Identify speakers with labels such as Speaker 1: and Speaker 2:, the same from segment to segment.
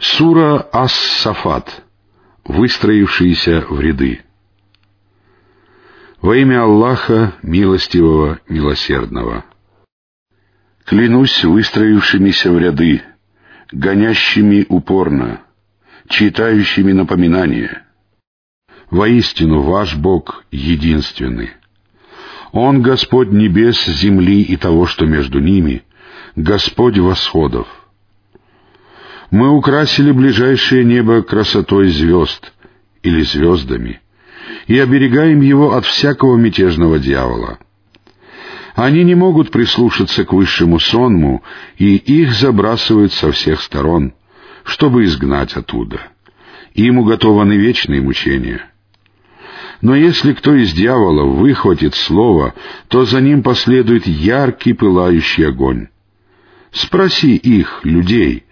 Speaker 1: Сура Ас-Сафат, выстроившиеся в ряды. Во имя Аллаха, милостивого, милосердного. Клянусь выстроившимися в ряды, гонящими упорно, читающими напоминания. Воистину, ваш Бог единственный. Он Господь небес, земли и того, что между ними, Господь восходов. Мы украсили ближайшее небо красотой звезд или звездами и оберегаем его от всякого мятежного дьявола. Они не могут прислушаться к высшему сонму, и их забрасывают со всех сторон, чтобы изгнать оттуда. Им уготованы вечные мучения. Но если кто из дьяволов выхватит слово, то за ним последует яркий пылающий огонь. Спроси их, людей,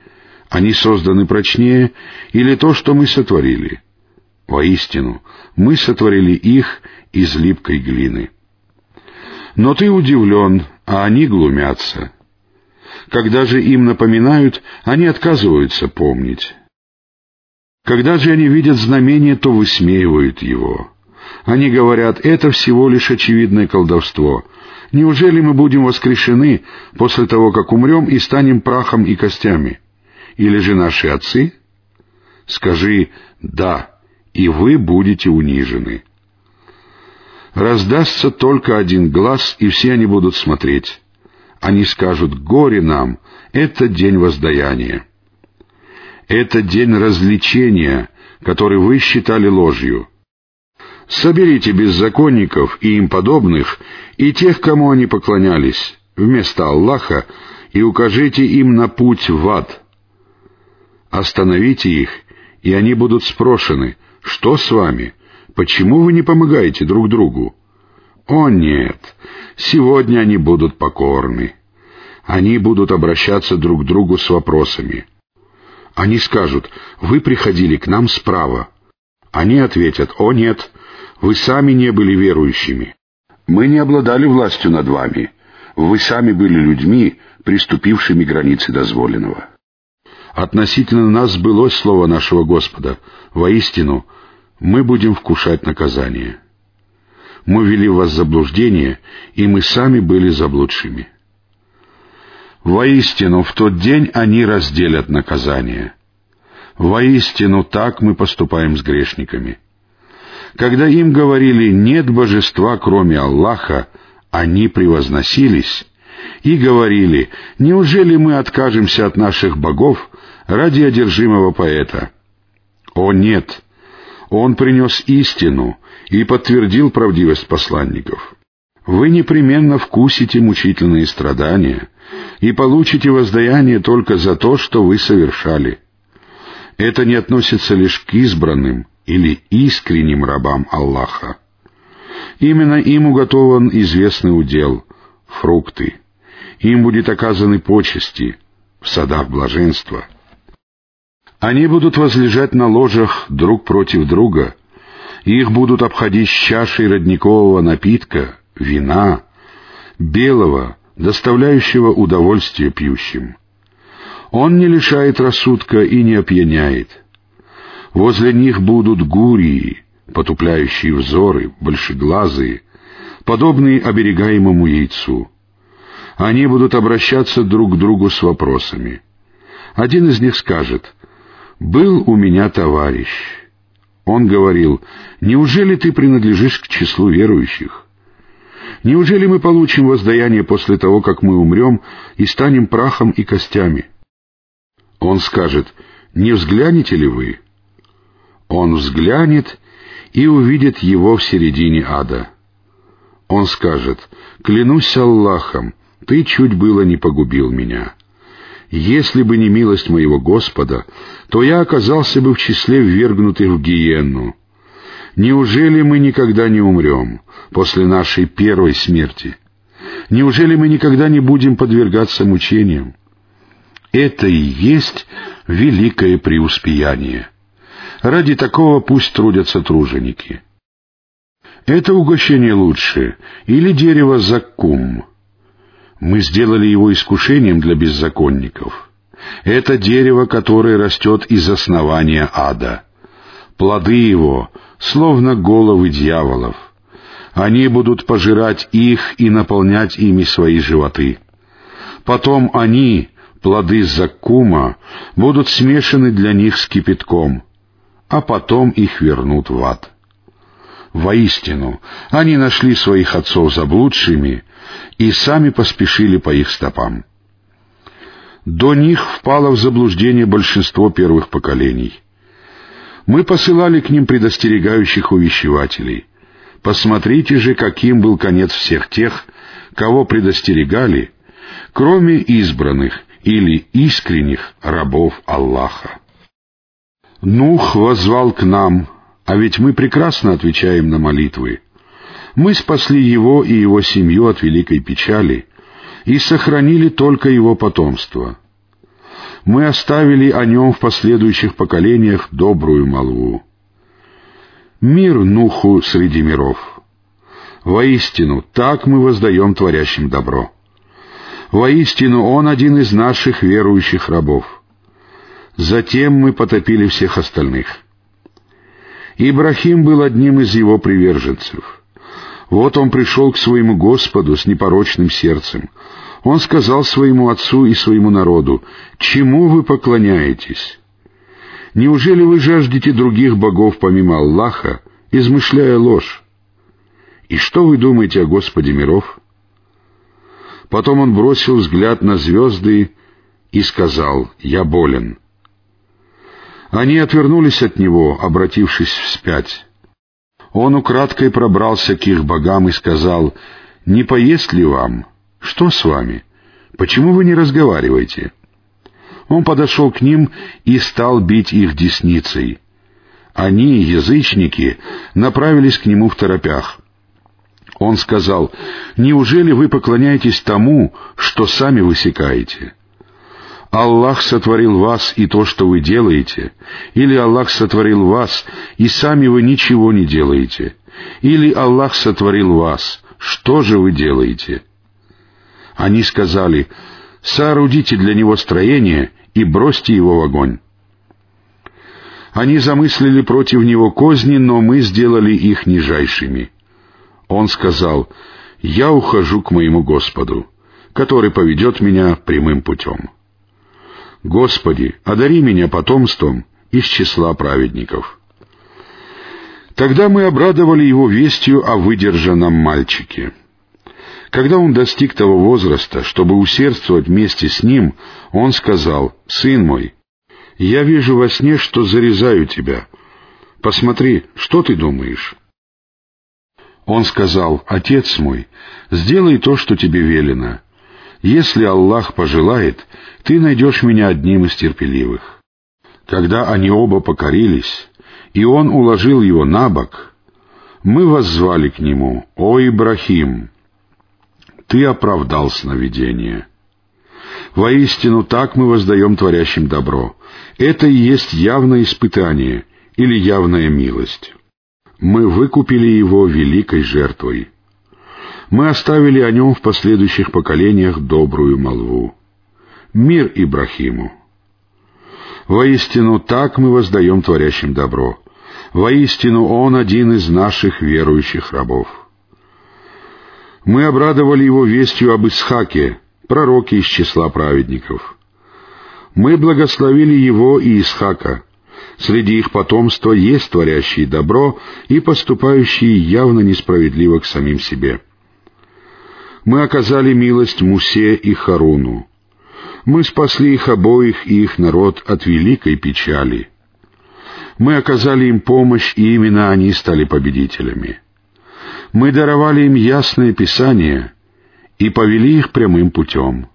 Speaker 1: они созданы прочнее или то, что мы сотворили? Воистину, мы сотворили их из липкой глины. Но ты удивлен, а они глумятся. Когда же им напоминают, они отказываются помнить. Когда же они видят знамение, то высмеивают его. Они говорят, это всего лишь очевидное колдовство. Неужели мы будем воскрешены после того, как умрем и станем прахом и костями? Или же наши отцы? Скажи «да», и вы будете унижены. Раздастся только один глаз, и все они будут смотреть. Они скажут «горе нам, это день воздаяния». Это день развлечения, который вы считали ложью. Соберите беззаконников и им подобных, и тех, кому они поклонялись, вместо Аллаха, и укажите им на путь в ад. Остановите их, и они будут спрошены, что с вами, почему вы не помогаете друг другу? О нет, сегодня они будут покорны. Они будут обращаться друг к другу с вопросами. Они скажут, вы приходили к нам справа. Они ответят, о нет, вы сами не были верующими. Мы не обладали властью над вами. Вы сами были людьми, приступившими границы дозволенного. Относительно нас сбылось слово нашего Господа. Воистину, мы будем вкушать наказание. Мы вели вас заблуждение, и мы сами были заблудшими. Воистину, в тот день они разделят наказание. Воистину, так мы поступаем с грешниками. Когда им говорили «нет божества, кроме Аллаха», они превозносились и говорили «неужели мы откажемся от наших богов ради одержимого поэта?» О нет! Он принес истину и подтвердил правдивость посланников. Вы непременно вкусите мучительные страдания и получите воздаяние только за то, что вы совершали. Это не относится лишь к избранным или искренним рабам Аллаха. Именно им уготован известный удел — фрукты. Им будет оказаны почести в садах блаженства. Они будут возлежать на ложах друг против друга, их будут обходить с чашей родникового напитка, вина, белого, доставляющего удовольствие пьющим. Он не лишает рассудка и не опьяняет. Возле них будут гурии, потупляющие взоры, большеглазые, подобные оберегаемому яйцу. Они будут обращаться друг к другу с вопросами. Один из них скажет, «Был у меня товарищ». Он говорил, «Неужели ты принадлежишь к числу верующих?» Неужели мы получим воздаяние после того, как мы умрем и станем прахом и костями? Он скажет, не взглянете ли вы? Он взглянет и увидит его в середине ада. Он скажет, клянусь Аллахом, ты чуть было не погубил меня. Если бы не милость моего Господа, то я оказался бы в числе ввергнутых в гиенну. Неужели мы никогда не умрем после нашей первой смерти? Неужели мы никогда не будем подвергаться мучениям? Это и есть великое преуспеяние. Ради такого пусть трудятся труженики. Это угощение лучше, или дерево заккум. Мы сделали его искушением для беззаконников. Это дерево, которое растет из основания ада. Плоды его, словно головы дьяволов. Они будут пожирать их и наполнять ими свои животы. Потом они, плоды заккума, будут смешаны для них с кипятком, а потом их вернут в ад. Воистину, они нашли своих отцов заблудшими и сами поспешили по их стопам. До них впало в заблуждение большинство первых поколений. Мы посылали к ним предостерегающих увещевателей. Посмотрите же, каким был конец всех тех, кого предостерегали, кроме избранных или искренних рабов Аллаха. Нух возвал к нам, а ведь мы прекрасно отвечаем на молитвы. Мы спасли его и его семью от великой печали и сохранили только его потомство. Мы оставили о нем в последующих поколениях добрую молву. Мир Нуху среди миров. Воистину, так мы воздаем творящим добро. Воистину, он один из наших верующих рабов. Затем мы потопили всех остальных. Ибрахим был одним из его приверженцев. Вот он пришел к своему Господу с непорочным сердцем. Он сказал своему отцу и своему народу, «Чему вы поклоняетесь? Неужели вы жаждете других богов помимо Аллаха, измышляя ложь? И что вы думаете о Господе миров?» Потом он бросил взгляд на звезды и сказал, «Я болен». Они отвернулись от него, обратившись вспять. Он украдкой пробрался к их богам и сказал, «Не поесть ли вам? Что с вами? Почему вы не разговариваете?» Он подошел к ним и стал бить их десницей. Они, язычники, направились к нему в торопях. Он сказал, «Неужели вы поклоняетесь тому, что сами высекаете?» Аллах сотворил вас и то, что вы делаете, или Аллах сотворил вас, и сами вы ничего не делаете, или Аллах сотворил вас, что же вы делаете? Они сказали, соорудите для него строение и бросьте его в огонь. Они замыслили против него козни, но мы сделали их нижайшими. Он сказал, «Я ухожу к моему Господу, который поведет меня прямым путем». Господи, одари меня потомством из числа праведников. Тогда мы обрадовали его вестью о выдержанном мальчике. Когда он достиг того возраста, чтобы усердствовать вместе с ним, он сказал, «Сын мой, я вижу во сне, что зарезаю тебя. Посмотри, что ты думаешь?» Он сказал, «Отец мой, сделай то, что тебе велено. Если Аллах пожелает, ты найдешь меня одним из терпеливых. Когда они оба покорились, и он уложил его на бок, мы воззвали к нему, «О, Ибрахим, ты оправдал сновидение». Воистину так мы воздаем творящим добро. Это и есть явное испытание или явная милость. Мы выкупили его великой жертвой мы оставили о нем в последующих поколениях добрую молву. Мир Ибрахиму! Воистину так мы воздаем творящим добро. Воистину он один из наших верующих рабов. Мы обрадовали его вестью об Исхаке, пророке из числа праведников. Мы благословили его и Исхака. Среди их потомства есть творящие добро и поступающие явно несправедливо к самим себе мы оказали милость Мусе и Харуну. Мы спасли их обоих и их народ от великой печали. Мы оказали им помощь, и именно они стали победителями. Мы даровали им ясное Писание и повели их прямым путем.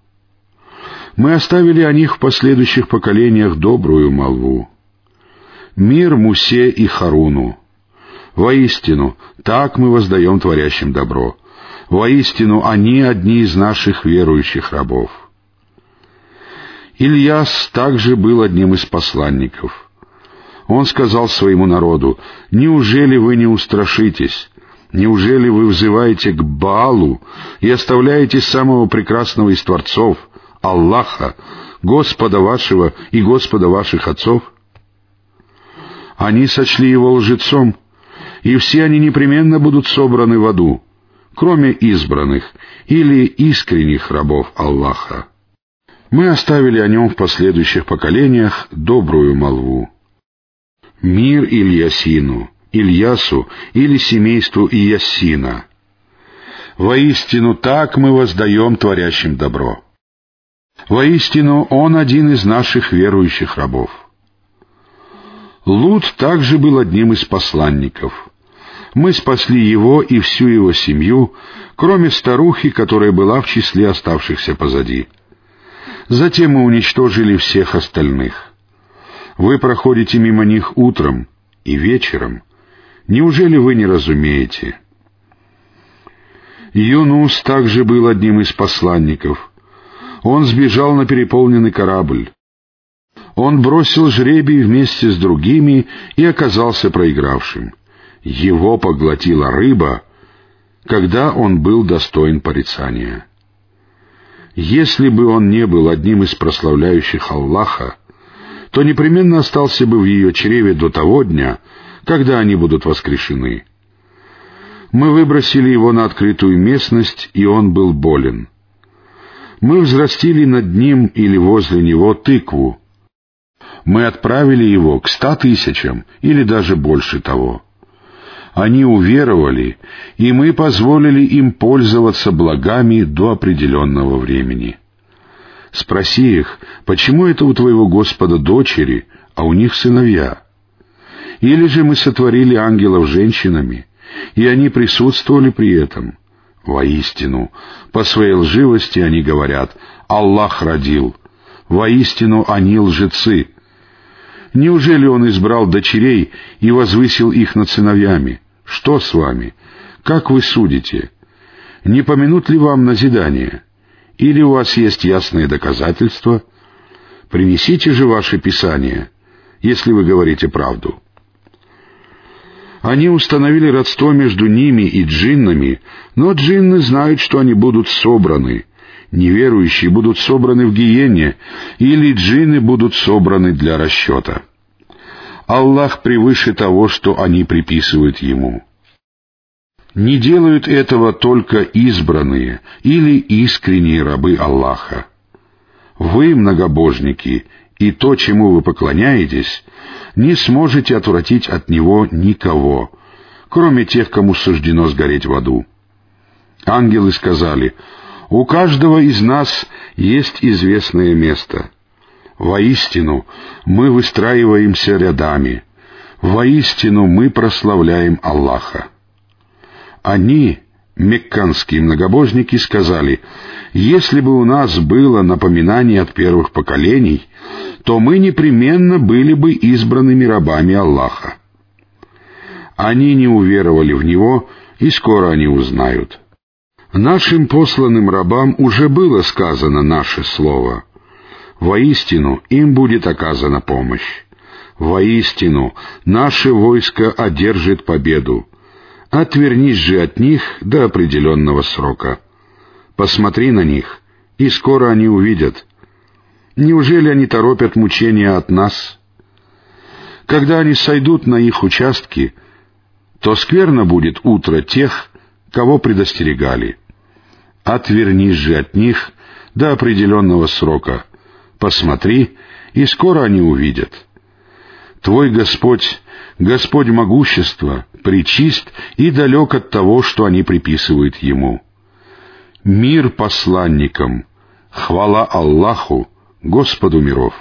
Speaker 1: Мы оставили о них в последующих поколениях добрую молву. Мир Мусе и Харуну. Воистину, так мы воздаем творящим добро — Воистину, они одни из наших верующих рабов. Ильяс также был одним из посланников. Он сказал своему народу, «Неужели вы не устрашитесь? Неужели вы взываете к Баалу и оставляете самого прекрасного из Творцов, Аллаха, Господа вашего и Господа ваших отцов? Они сочли его лжецом, и все они непременно будут собраны в аду, кроме избранных или искренних рабов Аллаха. Мы оставили о нем в последующих поколениях добрую молву. Мир Ильясину, Ильясу или семейству Иясина. Воистину так мы воздаем творящим добро. Воистину он один из наших верующих рабов. Лут также был одним из посланников. Мы спасли его и всю его семью, кроме старухи, которая была в числе оставшихся позади. Затем мы уничтожили всех остальных. Вы проходите мимо них утром и вечером. Неужели вы не разумеете? Юнус также был одним из посланников. Он сбежал на переполненный корабль. Он бросил жребий вместе с другими и оказался проигравшим. Его поглотила рыба, когда он был достоин порицания. Если бы он не был одним из прославляющих Аллаха, то непременно остался бы в ее чреве до того дня, когда они будут воскрешены. Мы выбросили его на открытую местность, и он был болен. Мы взрастили над ним или возле него тыкву, мы отправили его к ста тысячам или даже больше того. Они уверовали, и мы позволили им пользоваться благами до определенного времени. Спроси их, почему это у твоего Господа дочери, а у них сыновья? Или же мы сотворили ангелов женщинами, и они присутствовали при этом? Воистину, по своей лживости они говорят, Аллах родил. Воистину, они лжецы, Неужели он избрал дочерей и возвысил их над сыновьями? Что с вами? Как вы судите? Не помянут ли вам назидание? Или у вас есть ясные доказательства? Принесите же ваше Писание, если вы говорите правду. Они установили родство между ними и джиннами, но джинны знают, что они будут собраны — неверующие будут собраны в гиене, или джинны будут собраны для расчета. Аллах превыше того, что они приписывают Ему. Не делают этого только избранные или искренние рабы Аллаха. Вы, многобожники, и то, чему вы поклоняетесь, не сможете отвратить от него никого, кроме тех, кому суждено сгореть в аду. Ангелы сказали — у каждого из нас есть известное место. Воистину, мы выстраиваемся рядами. Воистину, мы прославляем Аллаха. Они, мекканские многобожники, сказали, если бы у нас было напоминание от первых поколений, то мы непременно были бы избранными рабами Аллаха. Они не уверовали в Него, и скоро они узнают. Нашим посланным рабам уже было сказано наше слово. Воистину им будет оказана помощь. Воистину наше войско одержит победу. Отвернись же от них до определенного срока. Посмотри на них, и скоро они увидят. Неужели они торопят мучения от нас? Когда они сойдут на их участки, то скверно будет утро тех, кого предостерегали. Отвернись же от них до определенного срока. Посмотри, и скоро они увидят. Твой Господь, Господь могущества, причист и далек от того, что они приписывают Ему. Мир посланникам, хвала Аллаху, Господу миров.